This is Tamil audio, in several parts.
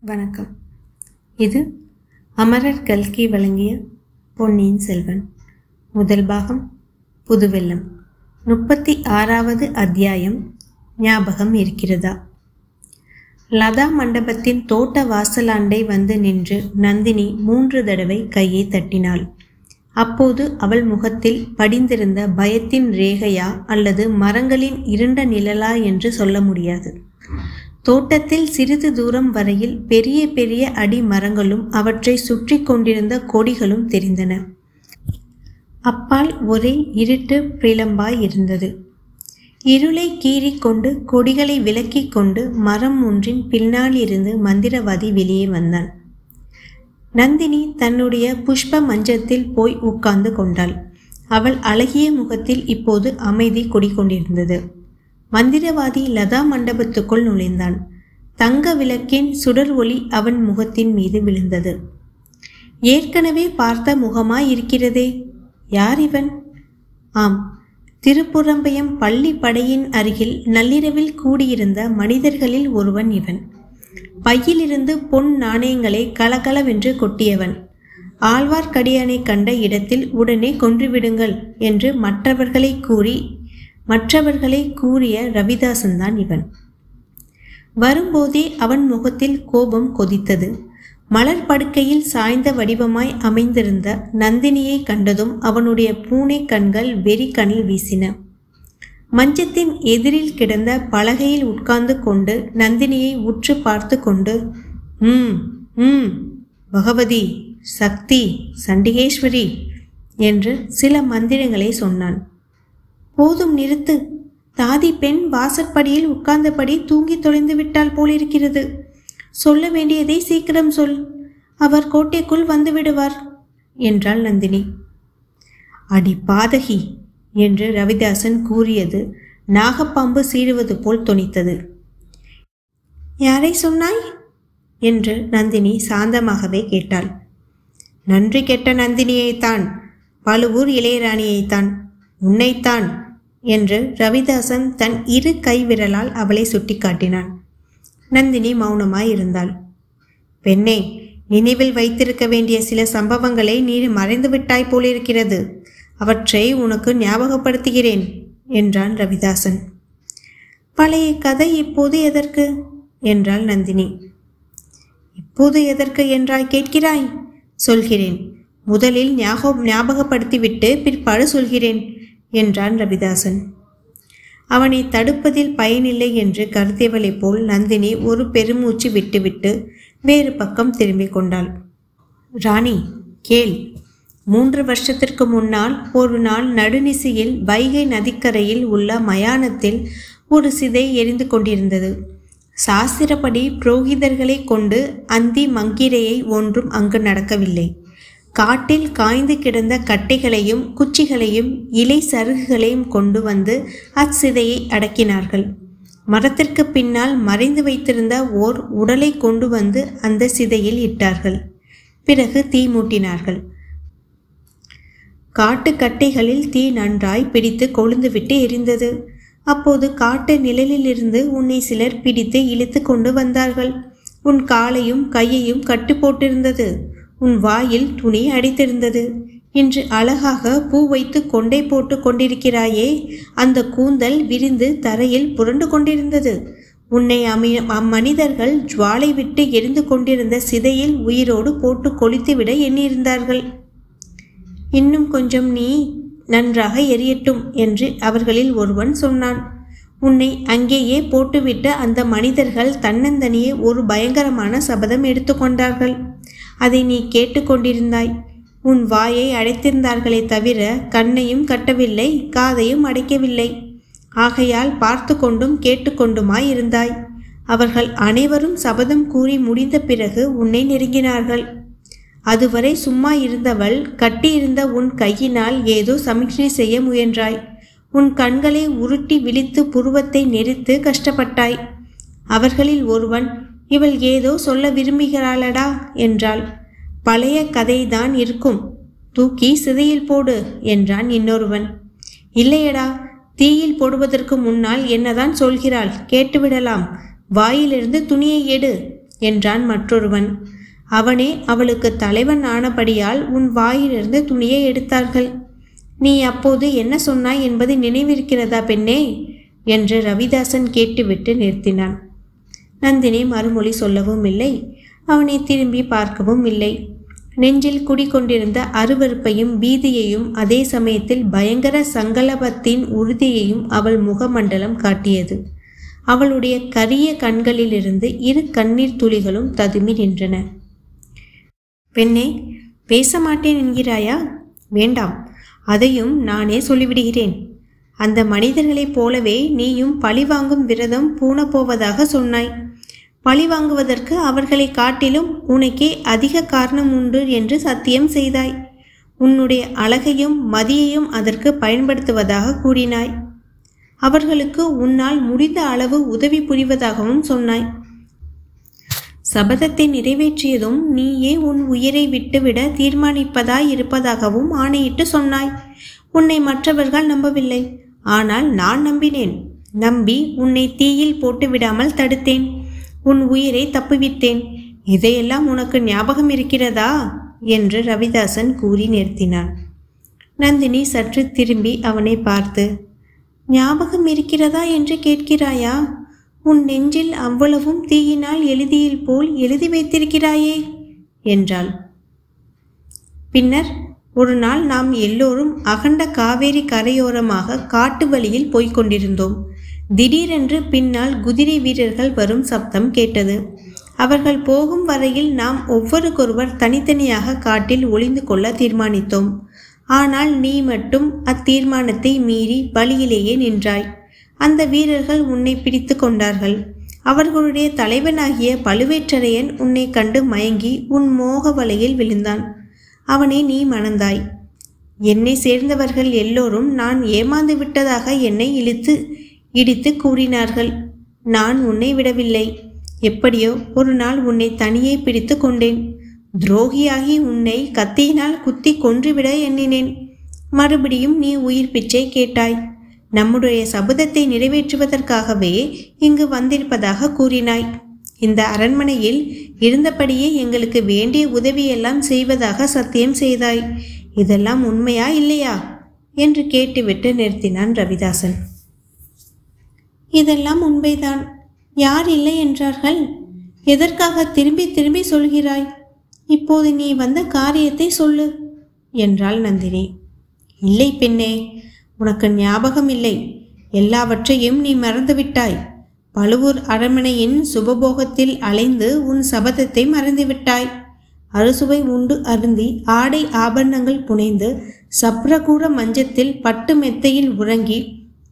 வணக்கம். இது அமரர் கல்கி வழங்கிய பொன்னியின் செல்வன். முதல் பாகம் புதுவெல்லம் முப்பத்தி ஆறாவது அத்தியாயம் ஞாபகம் இருக்கிறதா? லதா மண்டபத்தின் தோட்ட வாசலாண்டை வந்து நின்று நந்தினி மூன்று தடவை கையை தட்டினாள். அப்போது அவள் முகத்தில் படிந்திருந்த பயத்தின் ரேகையா அல்லது மரங்களின் இருண்ட நிழலா என்று சொல்ல முடியாது. தோட்டத்தில் சிறிது தூரம் வரையில் பெரிய பெரிய அடி மரங்களும் அவற்றை சுற்றி கொண்டிருந்த கொடிகளும் தெரிந்தன. அப்பால் ஒரே இருட்டு பிளம்பாய் இருந்தது. இருளை கீறி கொண்டு கொடிகளை விலக்கிக் கொண்டு மரம் ஒன்றின் பின்னால் இருந்து மந்திரவாதி வெளியே வந்தான். நந்தினி தன்னுடைய புஷ்ப மஞ்சத்தில் போய் உட்கார்ந்து கொண்டாள். அவள் அழகிய முகத்தில் இப்போது அமைதி குடிக்கொண்டிருந்தது மந்திரவாதி லதா மண்டபத்துக்குள் நுழைந்தான். தங்க விளக்கின் சுடர் ஒளி அவன் முகத்தின் மீது விழுந்தது. ஏற்கனவே பார்த்த முகமாய் இருக்கிறதே யார் இவன்? ஆம் திருப்புறம்பயம் பள்ளி படையின் அருகில் நள்ளிரவில் கூடியிருந்த மனிதர்களில் ஒருவன் இவன். பையிலிருந்து பொன் நாணயங்களை கலகலவென்று கொட்டியவன். ஆழ்வார்க்கடியானை கண்ட இடத்தில் உடனே கொன்றுவிடுங்கள் என்று மற்றவர்களை கூறி மற்றவர்களை கூறிய ரவிதாசன் தான் இவன். வரும்போதே அவன் முகத்தில் கோபம் கொதித்தது. மலர் படுக்கையில் சாய்ந்த வடிவமாய் அமைந்திருந்த நந்தினியை கண்டதும் அவனுடைய பூனை கண்கள் வெறி கண்ணில் வீசின. மஞ்சத்தின் எதிரில் கிடந்த பலகையில் உட்கார்ந்து கொண்டு நந்தினியை உற்று பார்த்து கொண்டு ம் ம் பகவதி சக்தி சண்டிகேஸ்வரி என்று சில மந்திரங்களை சொன்னான். போதும் நிறுத்து. தாதி பெண் வாசற்படியில் உட்கார்ந்தபடி தூங்கி தொலைந்து விட்டால் போலிருக்கிறது. சொல்ல வேண்டியதை சீக்கிரம் சொல். அவர் கோட்டைக்குள் வந்து விடுவார் என்றாள் நந்தினி. அடி பாதகி என்று ரவிதாசன் கூறியது நாகப்பாம்பு சீடுவது போல் தொனித்தது. யாரை சொன்னாய்? என்று நந்தினி சாந்தமாகவே கேட்டாள். நன்றி கெட்ட நந்தினியைத்தான் பழுவூர் இளையராணியைத்தான் உன்னைத்தான் என்று ரவிதாசன் தன் இரு கைவிரலால் அவளை சுட்டிக்காட்டினான். நந்தினி மௌனமாய் இருந்தாள் பெண்ணே நினைவில் வைத்திருக்க வேண்டிய சில சம்பவங்களை நீ மறைந்து விட்டாய் போலிருக்கிறது. அவற்றை உனக்கு ஞாபகப்படுத்துகிறேன் என்றான் ரவிதாசன். பழைய கதை இப்போது எதற்கு? என்றாள் நந்தினி. இப்போது எதற்கு என்றாய் கேட்கிறாய் சொல்கிறேன். முதலில் ஞாபகம் ஞாபகப்படுத்திவிட்டு பிற்பாடு சொல்கிறேன். என்றான் ரவிதாசன். அவனை தடுப்பதில் பயனில்லை என்று கருதியவளைப் போல் நந்தினி ஒரு பெருமூச்சு விட்டுவிட்டு வேறு பக்கம் திரும்பிக் கொண்டாள். ராணி கேள். மூன்று வருஷத்திற்கு முன்னால் ஒரு நாள் நடுநிசையில் வைகை நதிக்கரையில் உள்ள மயானத்தில் ஒரு சிதை எரிந்து கொண்டிருந்தது. சாஸ்திரப்படி புரோகிதர்களை கொண்டு அந்தி மங்கிரையை ஒன்றும் அங்கு நடக்கவில்லை. காட்டில் காய்ந்து கிடந்த கட்டைகளையும் குச்சிகளையும் இலை சருகுகளையும் கொண்டு வந்து அச்சிதையை அடக்கினார்கள். மரத்திற்கு பின்னால் மறைந்து வைத்திருந்த ஓர் உடலை கொண்டு வந்து அந்த சிதையில் இட்டார்கள். பிறகு தீ மூட்டினார்கள். காட்டு கட்டைகளில் தீ நன்றாய் பிடித்து கொழுந்துவிட்டு எரிந்தது. அப்போது காட்டு நிழலிலிருந்து உன்னை சிலர் பிடித்து இழுத்து கொண்டு வந்தார்கள். உன் காலையும் கையையும் கட்டு போட்டிருந்தது. உன் வாயில் துணி அடித்திருந்தது இன்று அழகாக பூ வைத்து கொண்டை போட்டு கொண்டிருக்கிறாயே அந்த கூந்தல் விரிந்து தரையில் புரண்டு கொண்டிருந்தது. உன்னை அமி அம்மனிதர்கள் ஜுவாலை விட்டு எரிந்து கொண்டிருந்த சிதையில் உயிரோடு போட்டு கொளித்துவிட எண்ணியிருந்தார்கள். இன்னும் கொஞ்சம் நீ நன்றாக எரியட்டும் என்று அவர்களில் ஒருவன் சொன்னான். உன்னை அங்கேயே போட்டுவிட்டு அந்த மனிதர்கள் தன்னந்தனியே ஒரு பயங்கரமான சபதம் எடுத்துக்கொண்டார்கள் அதை நீ கேட்டுக்கொண்டிருந்தாய். உன் வாயை அடைத்திருந்தார்களே தவிர கண்ணையும் கட்டவில்லை காதையும் அடைக்கவில்லை. ஆகையால் பார்த்து கொண்டும் கேட்டுக்கொண்டுமாய் இருந்தாய் அவர்கள் அனைவரும் சபதம் கூறி முடிந்த பிறகு உன்னை நெருங்கினார்கள். அதுவரை சும்மா இருந்தவள் கட்டியிருந்த உன் கையினால் ஏதோ சமிக்ஞை செய்ய முயன்றாய். உன் கண்களை உருட்டி விழித்து புருவத்தை நெரித்து கஷ்டப்பட்டாய். அவர்களில் ஒருவன் இவள் ஏதோ சொல்ல விரும்புகிறாளடா என்றாள். பழைய கதைதான் இருக்கும். தூக்கி சிதையில் போடு என்றான் இன்னொருவன். இல்லையடா தீயில் போடுவதற்கு முன்னால் என்னதான் சொல்கிறாள் கேட்டுவிடலாம். வாயிலிருந்து துணியை எடு என்றான் மற்றொருவன். அவனே அவளுக்கு தலைவன் ஆனபடியால் உன் வாயிலிருந்து துணியை எடுத்தார்கள். நீ அப்போது என்ன சொன்னாய் என்பது நினைவிருக்கிறதா பெண்ணே? என்று ரவிதாசன் கேட்டுவிட்டு நிறுத்தினான். நந்தினி மறுமொழி சொல்லவும் இல்லை. அவனை திரும்பி பார்க்கவும் இல்லை. நெஞ்சில் குடிக்கொண்டிருந்த அருவருப்பையும் பீதியையும் அதே சமயத்தில் பயங்கர சங்கலபத்தின் உறுதியையும் அவள் முகமண்டலம் காட்டியது. அவளுடைய கரிய கண்களிலிருந்து இரு கண்ணீர் துளிகளும் ததுமி நின்றன. பெண்ணே பேச மாட்டேன் என்கிறாயா? வேண்டாம் அதையும் நானே சொல்லிவிடுகிறேன். அந்த மனிதர்களைப் போலவே நீயும் பழிவாங்கும் விரதம் பூணப்போவதாக சொன்னாய். பழி வாங்குவதற்கு அவர்களை காட்டிலும் உனக்கே அதிக காரணம் உண்டு என்று சத்தியம் செய்தாய். உன்னுடைய அழகையும் மதியையும் அதற்கு பயன்படுத்துவதாக கூறினாய். அவர்களுக்கு உன்னால் முடிந்த அளவு உதவி புரிவதாகவும் சொன்னாய். சபதத்தை நிறைவேற்றியதும் நீயே உன் உயிரை விட்டுவிட தீர்மானிப்பதாய் இருப்பதாகவும் ஆணையிட்டு சொன்னாய். உன்னை மற்றவர்கள் நம்பவில்லை. ஆனால் நான் நம்பினேன். நம்பி உன்னை தீயில் போட்டு விடாமல் தடுத்தேன். உன் உயிரை தப்புவித்தேன். இதையெல்லாம் உனக்கு ஞாபகம் இருக்கிறதா? என்று ரவிதாசன் கூறி நிறுத்தினான். நந்தினி சற்று திரும்பி அவனை பார்த்து ஞாபகம் இருக்கிறதா என்று கேட்கிறாயா? உன் நெஞ்சில் அவ்வளவும் தீயினால் எழுதியில் போல் எழுதி வைத்திருக்கிறாயே என்றாள். பின்னர் ஒரு நாள் நாம் எல்லோரும் அகண்ட காவேரி கரையோரமாக காட்டு வழியில் போய்க் கொண்டிருந்தோம். திடீரென்று பின்னால் குதிரை வீரர்கள் வரும் சப்தம் கேட்டது. அவர்கள் போகும் வரையில் நாம் ஒவ்வொருக்கொருவர் தனித்தனியாக காட்டில் ஒளிந்து கொள்ள தீர்மானித்தோம். ஆனால் நீ மட்டும் அத்தீர்மானத்தை மீறி வழியிலேயே நின்றாய். அந்த வீரர்கள் உன்னை பிடித்து கொண்டார்கள். அவர்களுடைய தலைவனாகிய பழுவேற்றரையன் உன்னை கண்டு மயங்கி உன் மோக வலையில் விழுந்தான். அவனை நீ மணந்தாய். என்னை சேர்ந்தவர்கள் எல்லோரும் நான் ஏமாந்து விட்டதாக என்னை இழுத்து இடித்து கூறினார்கள். நான் உன்னை விடவில்லை. எப்படியோ ஒரு நாள் உன்னை தனியே பிடித்து கொண்டேன். துரோகியாகி உன்னை கத்தியினால் குத்தி கொன்றுவிட எண்ணினேன். மறுபடியும் நீ உயிர் பிச்சை கேட்டாய். நம்முடைய சபதத்தை நிறைவேற்றுவதற்காகவே இங்கு வந்திருப்பதாக கூறினாய். இந்த அரண்மனையில் இருந்தபடியே எங்களுக்கு வேண்டிய உதவியெல்லாம் செய்வதாக சத்தியம் செய்தாய். இதெல்லாம் உண்மையா இல்லையா? என்று கேட்டுவிட்டு நிறுத்தினான் ரவிதாசன். இதெல்லாம் உண்மைதான். யார் இல்லை என்றார்கள். எதற்காக திரும்பி திரும்பி சொல்கிறாய்? இப்போது நீ வந்த காரியத்தை சொல்லு என்றாள் நந்தினி. இல்லை பெண்ணே உனக்கு ஞாபகம் இல்லை. எல்லாவற்றையும் நீ மறந்துவிட்டாய். பழுவூர் அரண்மனையின் சுபபோகத்தில் அலைந்து உன் சபதத்தை மறந்துவிட்டாய். அறுசுவை உண்டு அருந்தி ஆடை ஆபரணங்கள் புனைந்து சப்ரகூட மஞ்சத்தில் பட்டு மெத்தையில் உறங்கி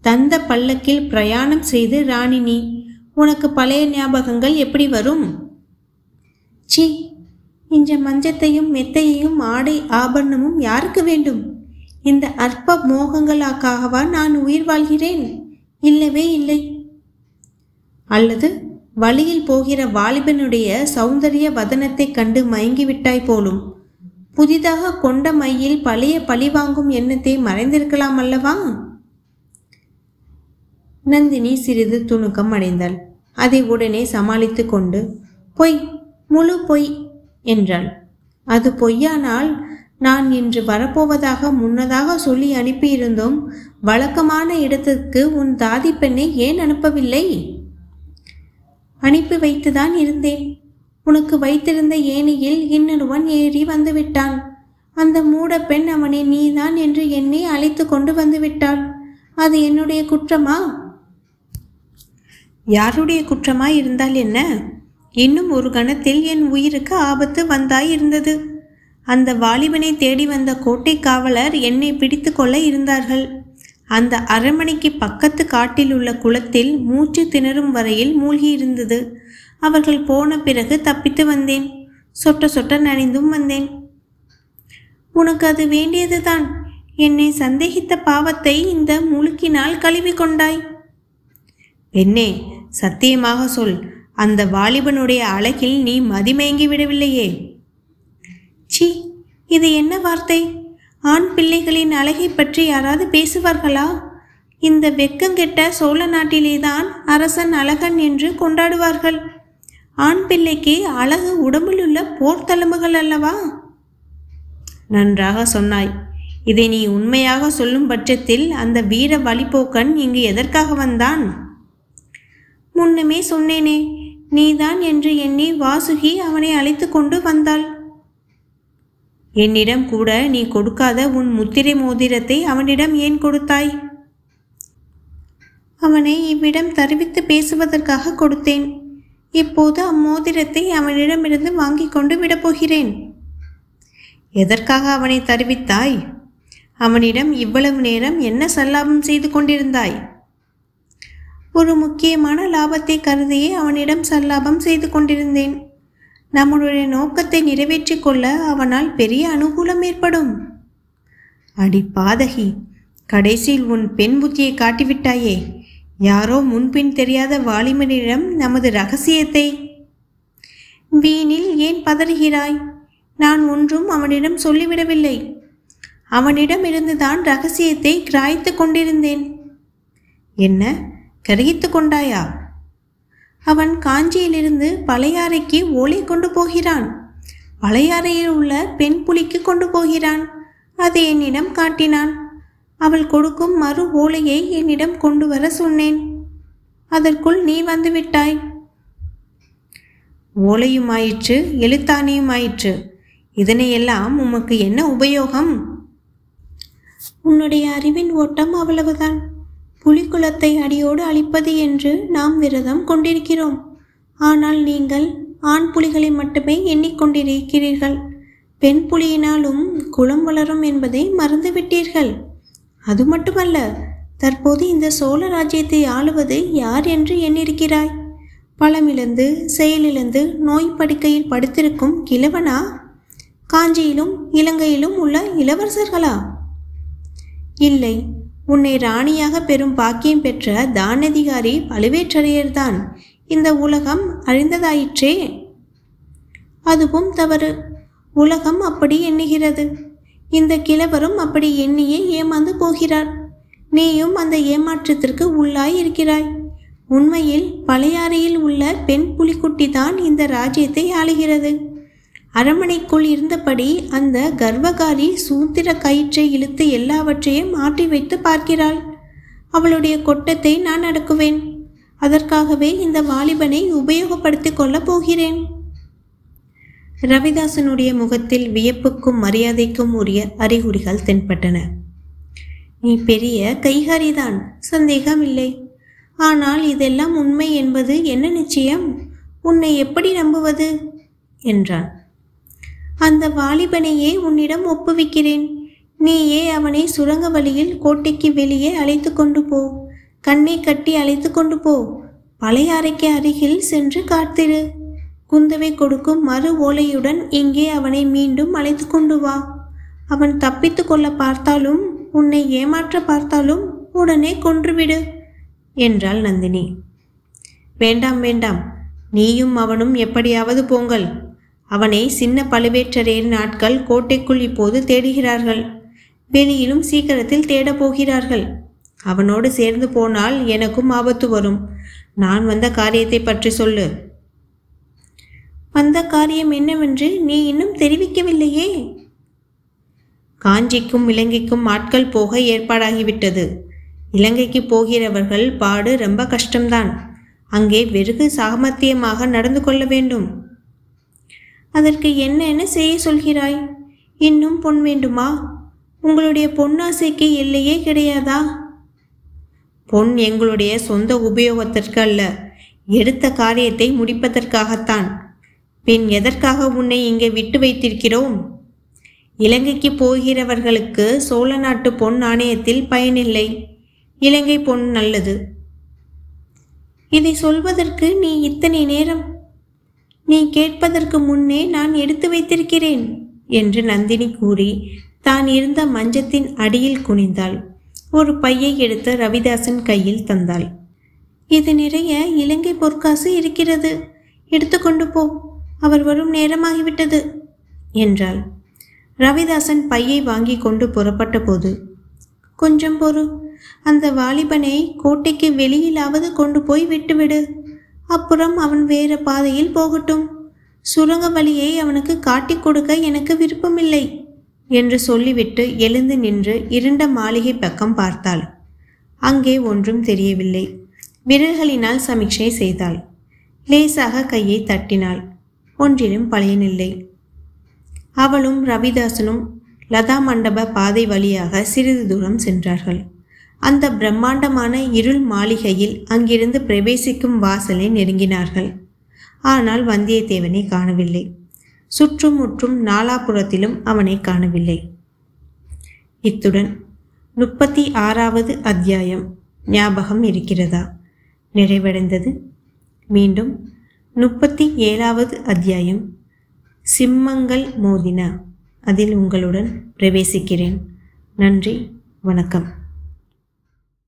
தந்த பல்லக்கில் பிரயாணம் செய்து ராணினி உனக்கு பழைய ஞாபகங்கள் எப்படி வரும்? சி இந்த மஞ்சத்தையும் மெத்தையையும் ஆடை ஆபரணமும் யாருக்கு வேண்டும்? இந்த அற்ப மோகங்களுக்காகவா நான் உயிர் வாழ்கிறேன்? இல்லவே இல்லை. அல்லது வழியில் போகிற வாலிபனுடைய சௌந்தரிய வதனத்தைக் கண்டு மயங்கிவிட்டாய் போலும். புதிதாக கொண்ட மையில் பழைய பழி வாங்கும் எண்ணத்தை மறைந்திருக்கலாம் அல்லவா? நந்தினி சிறிது துணுக்கம் அடைந்தாள். அதை உடனே சமாளித்து கொண்டு பொய் முழு பொய் என்றாள். அது பொய்யானால் நான் இன்று வரப்போவதாக முன்னதாக சொல்லி அனுப்பியிருந்தோம். வழக்கமான இடத்துக்கு உன் தாதி பெண்ணை ஏன் அனுப்பவில்லை? அனுப்பி வைத்துதான் இருந்தேன். உனக்கு வைத்திருந்த ஏனியில் இன்னொருவன் ஏறி வந்துவிட்டான். அந்த மூட பெண் அவனை நீதான் என்று எண்ணி அழைத்து கொண்டு வந்துவிட்டாள். அது என்னுடைய குற்றமா? யாருடைய குற்றமாய் இருந்தால் என்ன? இன்னும் ஒரு கணத்தில் என் உயிருக்கு ஆபத்து வந்தாய் இருந்தது. அந்த வாலிபனை தேடி வந்த கோட்டை காவலர் என்னை பிடித்து கொள்ள இருந்தார்கள். அந்த அரண்மனைக்கு பக்கத்து காட்டில் உள்ள குளத்தில் மூச்சு திணறும் வரையில் மூழ்கி இருந்தது. அவர்கள் போன பிறகு தப்பித்து வந்தேன். சொட்ட சொட்ட நனைந்தும் வந்தேன். உனக்கு அது வேண்டியதுதான். என்னை சந்தேகித்த பாவத்தை இந்த முழுக்கினால் கழுவி கொண்டாய். பெண்ணே சத்தியமாக சொல். அந்த வாலிபனுடைய அழகில் நீ மதிமயங்கி விடவில்லையே. சி இது என்ன வார்த்தை? ஆண் பிள்ளைகளின் அழகை பற்றி யாராவது பேசுவார்களா? இந்த வெக்கங்கெட்ட சோழ நாட்டிலேதான் அரசன் அழகன் என்று கொண்டாடுவார்கள். ஆண் பிள்ளைக்கு அழகு உடம்பிலுள்ள போர் தழும்புகள் அல்லவா? நன்றாக சொன்னாய். இதை நீ உண்மையாக சொல்லும் பட்சத்தில் அந்த வீர வழிபோக்கன் இங்கு எதற்காக வந்தான்? முன்னுமே சொன்னேனே நீதான் என்று எண்ணி வாசுகி அவனை அழைத்து கொண்டு வந்தாள். என்னிடம் கூட நீ கொடுக்காத உன் முத்திரை மோதிரத்தை அவனிடம் ஏன் கொடுத்தாய்? அவனை இவ்விடம் தருவித்து பேசுவதற்காக கொடுத்தேன். இப்போது அம்மோதிரத்தை அவனிடமிருந்து வாங்கி கொண்டு விடப்போகிறேன் எதற்காக அவனை தருவித்தாய்? அவனிடம் இவ்வளவு நேரம் என்ன சல்லாபம் செய்து கொண்டிருந்தாய்? ஒரு முக்கியமான லாபத்தை கருதியே அவனிடம் சல்லாபம் செய்து கொண்டிருந்தேன். நம்முடைய நோக்கத்தை நிறைவேற்றிக் கொள்ள அவனால் பெரிய அனுகூலம் ஏற்படும். அடி பாதகி கடைசியில் உன் பெண் புத்தியை காட்டிவிட்டாயே யாரோ முன்பின் தெரியாத வாலிமனிடம் நமது ரகசியத்தை. வீணில் ஏன் பதறுகிறாய்? நான் ஒன்றும் அவனிடம் சொல்லிவிடவில்லை. அவனிடம் இருந்துதான் ரகசியத்தை கிராய்த்து கொண்டிருந்தேன். என்ன? கிரகித்து கொண்டாயா அவன் காஞ்சியிலிருந்து பழையாறைக்கு ஓலை கொண்டு போகிறான். பழையாறையில் உள்ள பெண் புலிக்கு கொண்டு போகிறான். அதை என்னிடம் காட்டினான். அவள் கொடுக்கும் மறு ஓலையை என்னிடம் கொண்டு வர சொன்னேன். அதற்குள் நீ வந்துவிட்டாய் ஓலையும் ஆயிற்று எழுத்தாணியும் ஆயிற்று இதனையெல்லாம் உமக்கு என்ன உபயோகம்? உன்னுடைய அறிவின் ஓட்டம் அவ்வளவுதான். புலிக்குலத்தை அடியோடு அழிப்பது என்று நாம் விரதம் கொண்டிருக்கிறோம். ஆனால் நீங்கள் ஆண் புலிகளை மட்டுமே எண்ணிக்கொண்டிருக்கிறீர்கள் பெண் புலியினாலும் குலம் வளரும் என்பதை மறந்துவிட்டீர்கள் அது மட்டுமல்ல தற்போது இந்த சோழ ராஜ்யத்தை ஆளுவது யார் என்று எண்ணிருக்கிறாய்? பழமிழந்து செயலிழந்து நோய் படுக்கையில் படுத்திருக்கும் கிழவனா? காஞ்சியிலும் இலங்கையிலும் உள்ள இளவரசர்களா? இல்லை உன்னை ராணியாக பெறும் பாக்கியம் பெற்ற தானதிகாரி பழுவேற்றரையர்தான் இந்த உலகம் அழிந்ததாயிற்றே அதுவும் தவறு. உலகம் அப்படி எண்ணுகிறது. இந்த கிழவரும் அப்படி எண்ணியே ஏமாந்து போகிறார். நீயும் அந்த ஏமாற்றத்திற்கு உள்ளாய் இருக்கிறாய் உண்மையில் பழையாறையில் உள்ள பெண் புலிக்குட்டி தான் இந்த ராஜ்யத்தை ஆளுகிறது. அரண்மனைக்குள் இருந்தபடி அந்த கர்வகாரி சூத்திர கயிற்றை இழுத்து எல்லாவற்றையும் மாற்றி வைத்து பார்க்கிறாள். அவளுடைய கொட்டத்தை நான் அடக்குவேன். அதற்காகவே இந்த வாலிபனை உபயோகப்படுத்திக் கொள்ளப் போகிறேன். ரவிதாசனுடைய முகத்தில் வியப்புக்கும் மரியாதைக்கும் உரிய அறிகுறிகள் தென்பட்டன. நீ பெரிய கைகாரிதான் சந்தேகம் இல்லை ஆனால் இதெல்லாம் உண்மை என்பது என்ன நிச்சயம்? உன்னை எப்படி நம்புவது? என்றான். அந்த வாலிபனையே உன்னிடம் ஒப்புவிக்கிறேன். நீயே அவனை சுரங்க வழியில் கோட்டைக்கு வெளியே அழைத்து கொண்டு போ. கண்ணை கட்டி அழைத்து கொண்டு போ. பழையாறைக்கு அருகில் சென்று காத்திரு. குந்தவை கொடுக்கும் மறு ஓலையுடன் இங்கே அவனை மீண்டும் அழைத்து கொண்டு வா. அவன் தப்பித்து கொள்ள பார்த்தாலும் உன்னை ஏமாற்ற பார்த்தாலும் உடனே கொன்றுவிடு என்றாள் நந்தினி. வேண்டாம் வேண்டாம். நீயும் அவனும் எப்படியாவது போங்கள். அவனை சின்ன பழுவேற்றரையரின் ஆட்கள் கோட்டைக்குள் இப்போது தேடுகிறார்கள். வெளியிலும் சீக்கிரத்தில் தேடப் போகிறார்கள். அவனோடு சேர்ந்து போனால் எனக்கும் ஆபத்து வரும். நான் வந்த காரியத்தை பற்றி சொல்லு. வந்த காரியம் என்னவென்று நீ இன்னும் தெரிவிக்கவில்லையே? காஞ்சிக்கும் இலங்கைக்கும் ஆட்கள் போக ஏற்பாடாகிவிட்டது. இலங்கைக்கு போகிறவர்கள் பாடு ரொம்ப கஷ்டம்தான். அங்கே வெறுகு சாமர்த்தியமாக நடந்து கொள்ள வேண்டும். அதற்கு என்ன என்ன செய்ய சொல்கிறாய்? இன்னும் பொன் வேண்டுமா? உங்களுடைய பொன்னாசைக்கு எல்லையே கிடையாதா? பொன் எங்களுடைய சொந்த உபயோகத்திற்கு அல்ல எடுத்த காரியத்தை முடிப்பதற்காகத்தான். பின் எதற்காக உன்னை இங்கே விட்டு வைத்திருக்கிறோம்? இலங்கைக்கு போகிறவர்களுக்கு சோழ நாட்டு பொன் நாணயத்தில் பயனில்லை இலங்கை பொன் நல்லது. இதை சொல்வதற்கு நீ இத்தனை நேரம் நீ கேட்பதற்கு முன்னே நான் எடுத்து வைத்திருக்கிறேன் என்று நந்தினி கூறி தான் இருந்த மஞ்சத்தின் அடியில் குனிந்தாள். ஒரு பையை எடுத்து ரவிதாசன் கையில் தந்தாள். இது நிறைய இலங்கை பொற்காசு இருக்கிறது. எடுத்துக்கொண்டு போ. அவர் வரும் நேரமாகிவிட்டது என்றாள். ரவிதாசன் பையை வாங்கி கொண்டு புறப்பட்ட போது கொஞ்சம் பொறு. அந்த வாலிபனை கோட்டைக்கு வெளியிலாவது கொண்டு போய் விட்டுவிடு. அப்புறம் அவன் வேறு பாதையில் போகட்டும். சுரங்க வழியை அவனுக்கு காட்டிக் கொடுக்க எனக்கு விருப்பமில்லை என்று சொல்லிவிட்டு எழுந்து நின்று இருண்ட மாளிகை பக்கம் பார்த்தாள். அங்கே ஒன்றும் தெரியவில்லை. விரல்களினால் சமீட்சை செய்தாள். லேசாக கையை தட்டினாள். ஒன்றிலும் பழையனில்லை. அவளும் ரவிதாசனும் லதா மண்டப பாதை வழியாக சிறிது தூரம் சென்றார்கள். அந்த பிரம்மாண்டமான இருள் மாளிகையில் அங்கிருந்து பிரவேசிக்கும் வாசலை நெருங்கினார்கள். ஆனால் வந்தியத்தேவனை காணவில்லை. சுற்றும் முற்றும் நாலாபுறத்திலும் அவனை காணவில்லை. இத்துடன் முப்பத்தி ஆறாவது அத்தியாயம் ஞாபகம் இருக்கிறதா? நிறைவடைந்தது. மீண்டும் முப்பத்தி ஏழாவது அத்தியாயம் சிம்மங்கள் மோதின. அதில் உங்களுடன் பிரவேசிக்கிறேன். நன்றி. வணக்கம்.